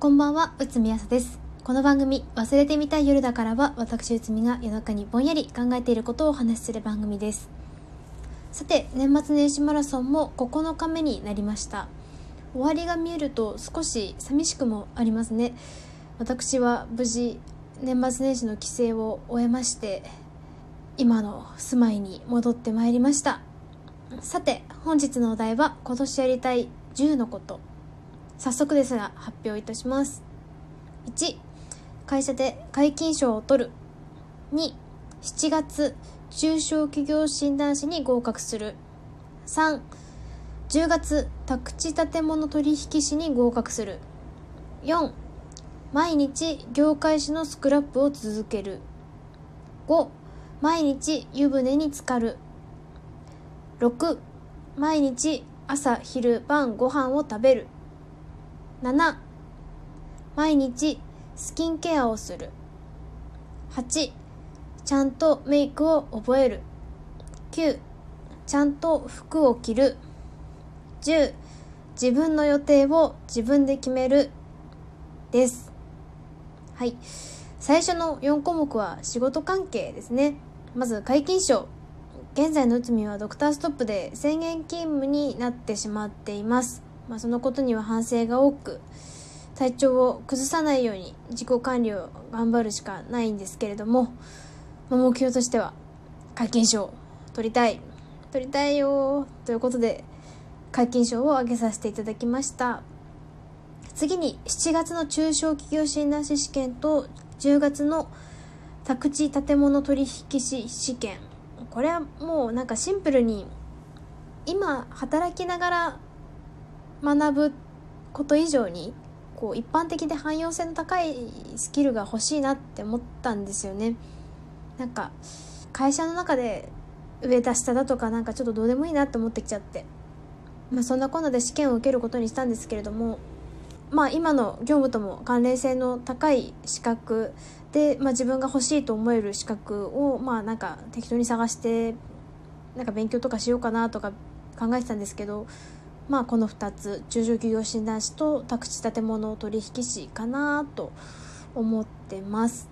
こんばんは、内海あさです。この番組、忘れてみたい夜だからは、私内海が夜中にぼんやり考えていることをお話しする番組です。さて、年末年始マラソンも9日目になりました。終わりが見えると少し寂しくもありますね。私は無事、年末年始の帰省を終えまして、今の住まいに戻ってまいりました。さて、本日のお題は、今年やりたい10のこと。早速ですが発表いたします。1会社で皆勤賞を取る。27月中小企業診断士に合格する。310月宅地建物取引士に合格する。4毎日業界誌のスクラップを続ける。5毎日湯船に浸かる。6毎日朝昼晩ご飯を食べる。7毎日スキンケアをする。8ちゃんとメイクを覚える。9ちゃんと服を着る。10自分の予定を自分で決める。です。はい。最初の4項目は仕事関係ですね。まず皆勤賞現在の内海はドクターストップで制限勤務になってしまっています。まあ、そのことには反省が多く体調を崩さないように自己管理を頑張るしかないんですけれども、まあ、目標としては皆勤賞取りたい取りたいよということで皆勤賞を挙げさせていただきました。次に7月の中小企業診断士試験と10月の宅地建物取引士試験。これはもうなんかシンプルに今働きながら学ぶこと以上にこう一般的で汎用性の高いスキルが欲しいなって思ったんですよね。なんか会社の中で上だ下だとかなんかちょっとどうでもいいなって思ってきちゃって。まあそんなこんなで試験を受けることにしたんですけれどもまあ今の業務とも関連性の高い資格で、まあ、自分が欲しいと思える資格をまあなんか適当に探してなんか勉強とかしようかなとか考えてたんですけどまあ、この2つ中小企業診断士と宅地建物取引士かなと思ってます、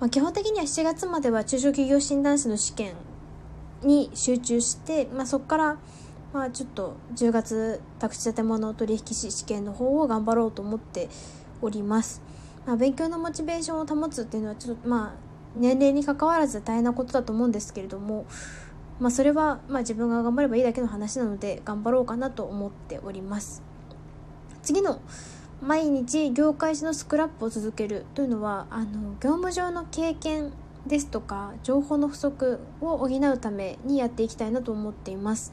まあ、基本的には7月までは中小企業診断士の試験に集中して、まあ、そこからまあちょっと10月宅地建物取引士試験の方を頑張ろうと思っております、まあ、勉強のモチベーションを保つっていうのはちょっとまあ年齢に関わらず大変なことだと思うんですけれどもまあ、それはまあ自分が頑張ればいいだけの話なので頑張ろうかなと思っております。次の毎日業界誌のスクラップを続けるというのはあの業務上の経験ですとか情報の不足を補うためにやっていきたいなと思っています。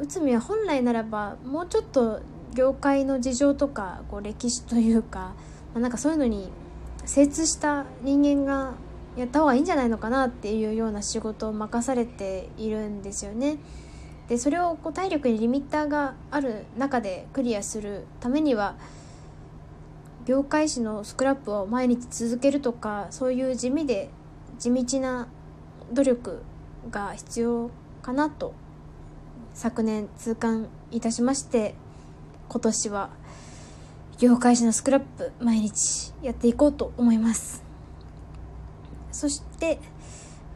内海は本来ならばもうちょっと業界の事情とかこう歴史というか、まあ、なんかそういうのに精通した人間がやった方がいいんじゃないのかなっていうような仕事を任されているんですよね。でそれをこう体力にリミッターがある中でクリアするためには業界誌のスクラップを毎日続けるとかそういう地味で地道な努力が必要かなと昨年痛感いたしまして今年は業界誌のスクラップ毎日やっていこうと思います。そして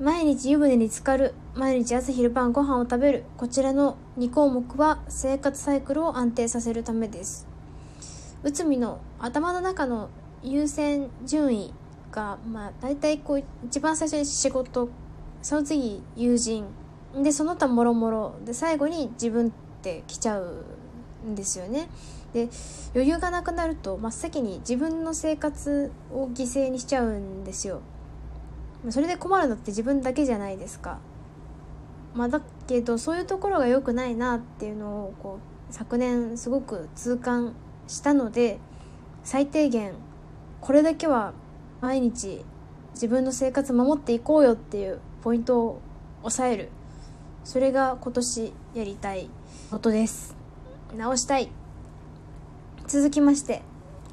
毎日湯船に浸かる。毎日朝昼晩ご飯を食べる。こちらの2項目は生活サイクルを安定させるためです。内海の頭の中の優先順位がまあ大体こう一番最初に仕事その次友人。でその他もろもろで最後に自分って来ちゃうんですよね。で余裕がなくなると真っ先に自分の生活を犠牲にしちゃうんですよ。それで困るのって自分だけじゃないですか。まあ、だけどそういうところが良くないなっていうのをこう昨年すごく痛感したので最低限これだけは毎日自分の生活守っていこうよっていうポイントを抑える。それが今年やりたいことです。直したい。続きまして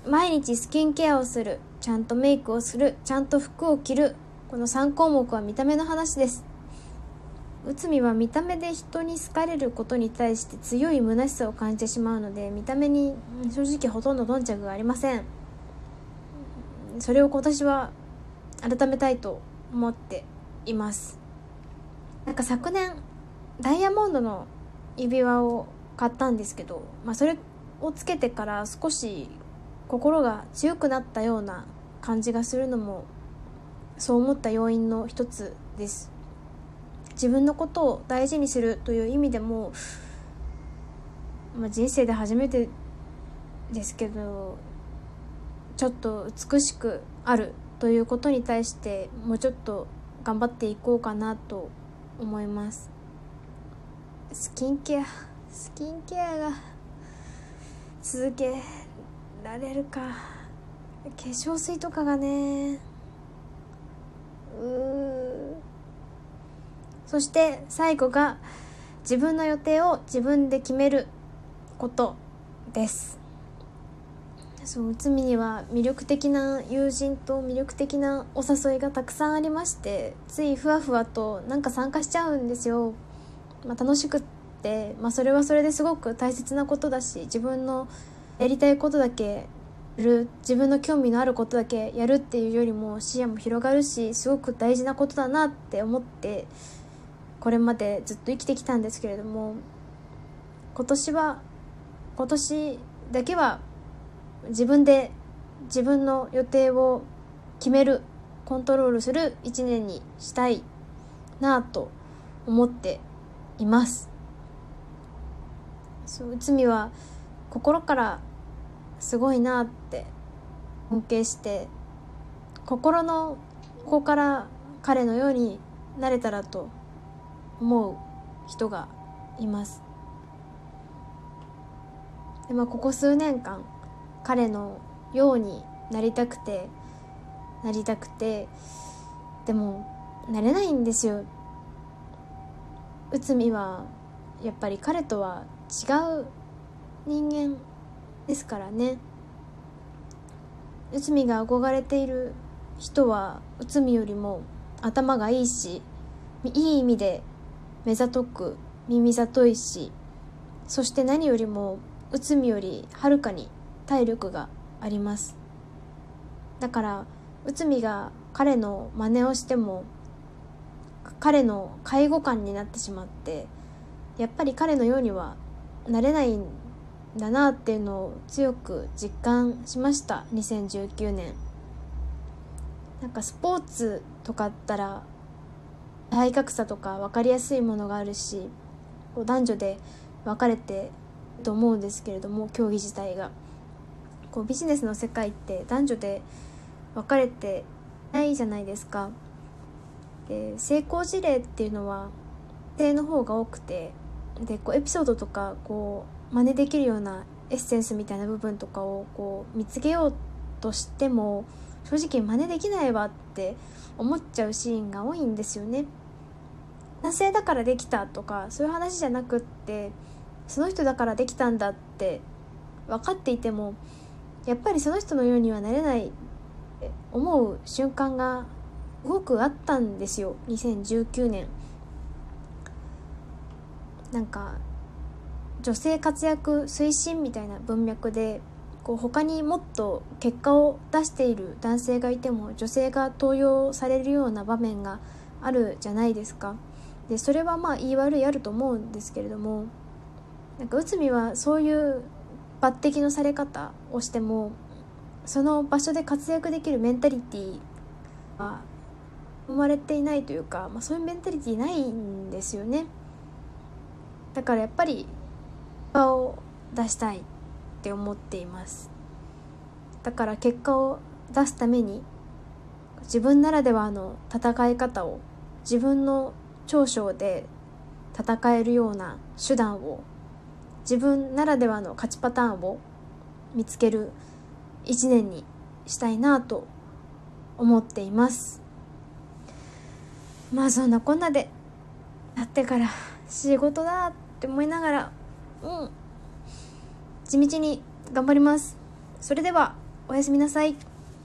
毎日スキンケアをする。ちゃんとメイクをする。ちゃんと服を着る。この3項目は見た目の話です。内海は見た目で人に好かれることに対して強い虚しさを感じてしまうので見た目に正直ほとんど頓着がありません。それを今年は改めたいと思っています。なんか昨年ダイヤモンドの指輪を買ったんですけど、まあ、それをつけてから少し心が強くなったような感じがするのもそう思った要因の一つです。自分のことを大事にするという意味でも、まあ、人生で初めてですけどちょっと美しくあるということに対してもうちょっと頑張っていこうかなと思います。スキンケアスキンケアが続けられるか。化粧水とかがね。そして最後が自分の予定を自分で決めることです。そう内海には魅力的な友人と魅力的なお誘いがたくさんありましてついふわふわとなんか参加しちゃうんですよ、まあ、楽しくって、まあ、それはそれですごく大切なことだし自分のやりたいことだける自分の興味のあることだけやるっていうよりも視野も広がるしすごく大事なことだなって思ってこれまでずっと生きてきたんですけれども今年は今年だけは自分で自分の予定を決めるコントロールする一年にしたいなと思っています。そう内海は心からすごいなって尊敬して心のここから彼のようになれたらと思う人がいます。でまあここ数年間彼のようになりたくてなりたくてでもなれないんですよ。内海はやっぱり彼とは違う人間ですからね。内海が憧れている人は内海よりも頭がいいしいい意味で目ざとく耳ざといしそして何よりも内海よりはるかに体力があります。だから内海が彼の真似をしても彼の介護官になってしまってやっぱり彼のようにはなれないんだなっていうのを強く実感しました2019年。なんかスポーツとかったら体格差とか分かりやすいものがあるし男女で分かれてと思うんですけれども競技自体が。こうビジネスの世界って男女で分かれてないじゃないですか。で成功事例っていうのは女性の方が多くてでこうエピソードとかこう真似できるようなエッセンスみたいな部分とかをこう見つけようとしても正直真似できないわって思っちゃうシーンが多いんですよね。男性だからできたとかそういう話じゃなくってその人だからできたんだって分かっていてもやっぱりその人のようにはなれないって思う瞬間がすごくあったんですよ2019年なんか女性活躍推進みたいな文脈でこう他にもっと結果を出している男性がいても女性が登用されるような場面があるじゃないですか。でそれはまあ言い悪いあると思うんですけれどもなんか内海はそういう抜擢のされ方をしてもその場所で活躍できるメンタリティーは生まれていないというか、まあ、そういうメンタリティーないんですよね。だからやっぱり果を出したいって思っていますだから結果を出すために自分ならではの戦い方を自分の長所で戦えるような手段を自分ならではの勝ちパターンを見つける一年にしたいなと思っています。まあそんなこんなでなってから仕事だって思いながらうん。地道に頑張ります。それではおやすみなさい。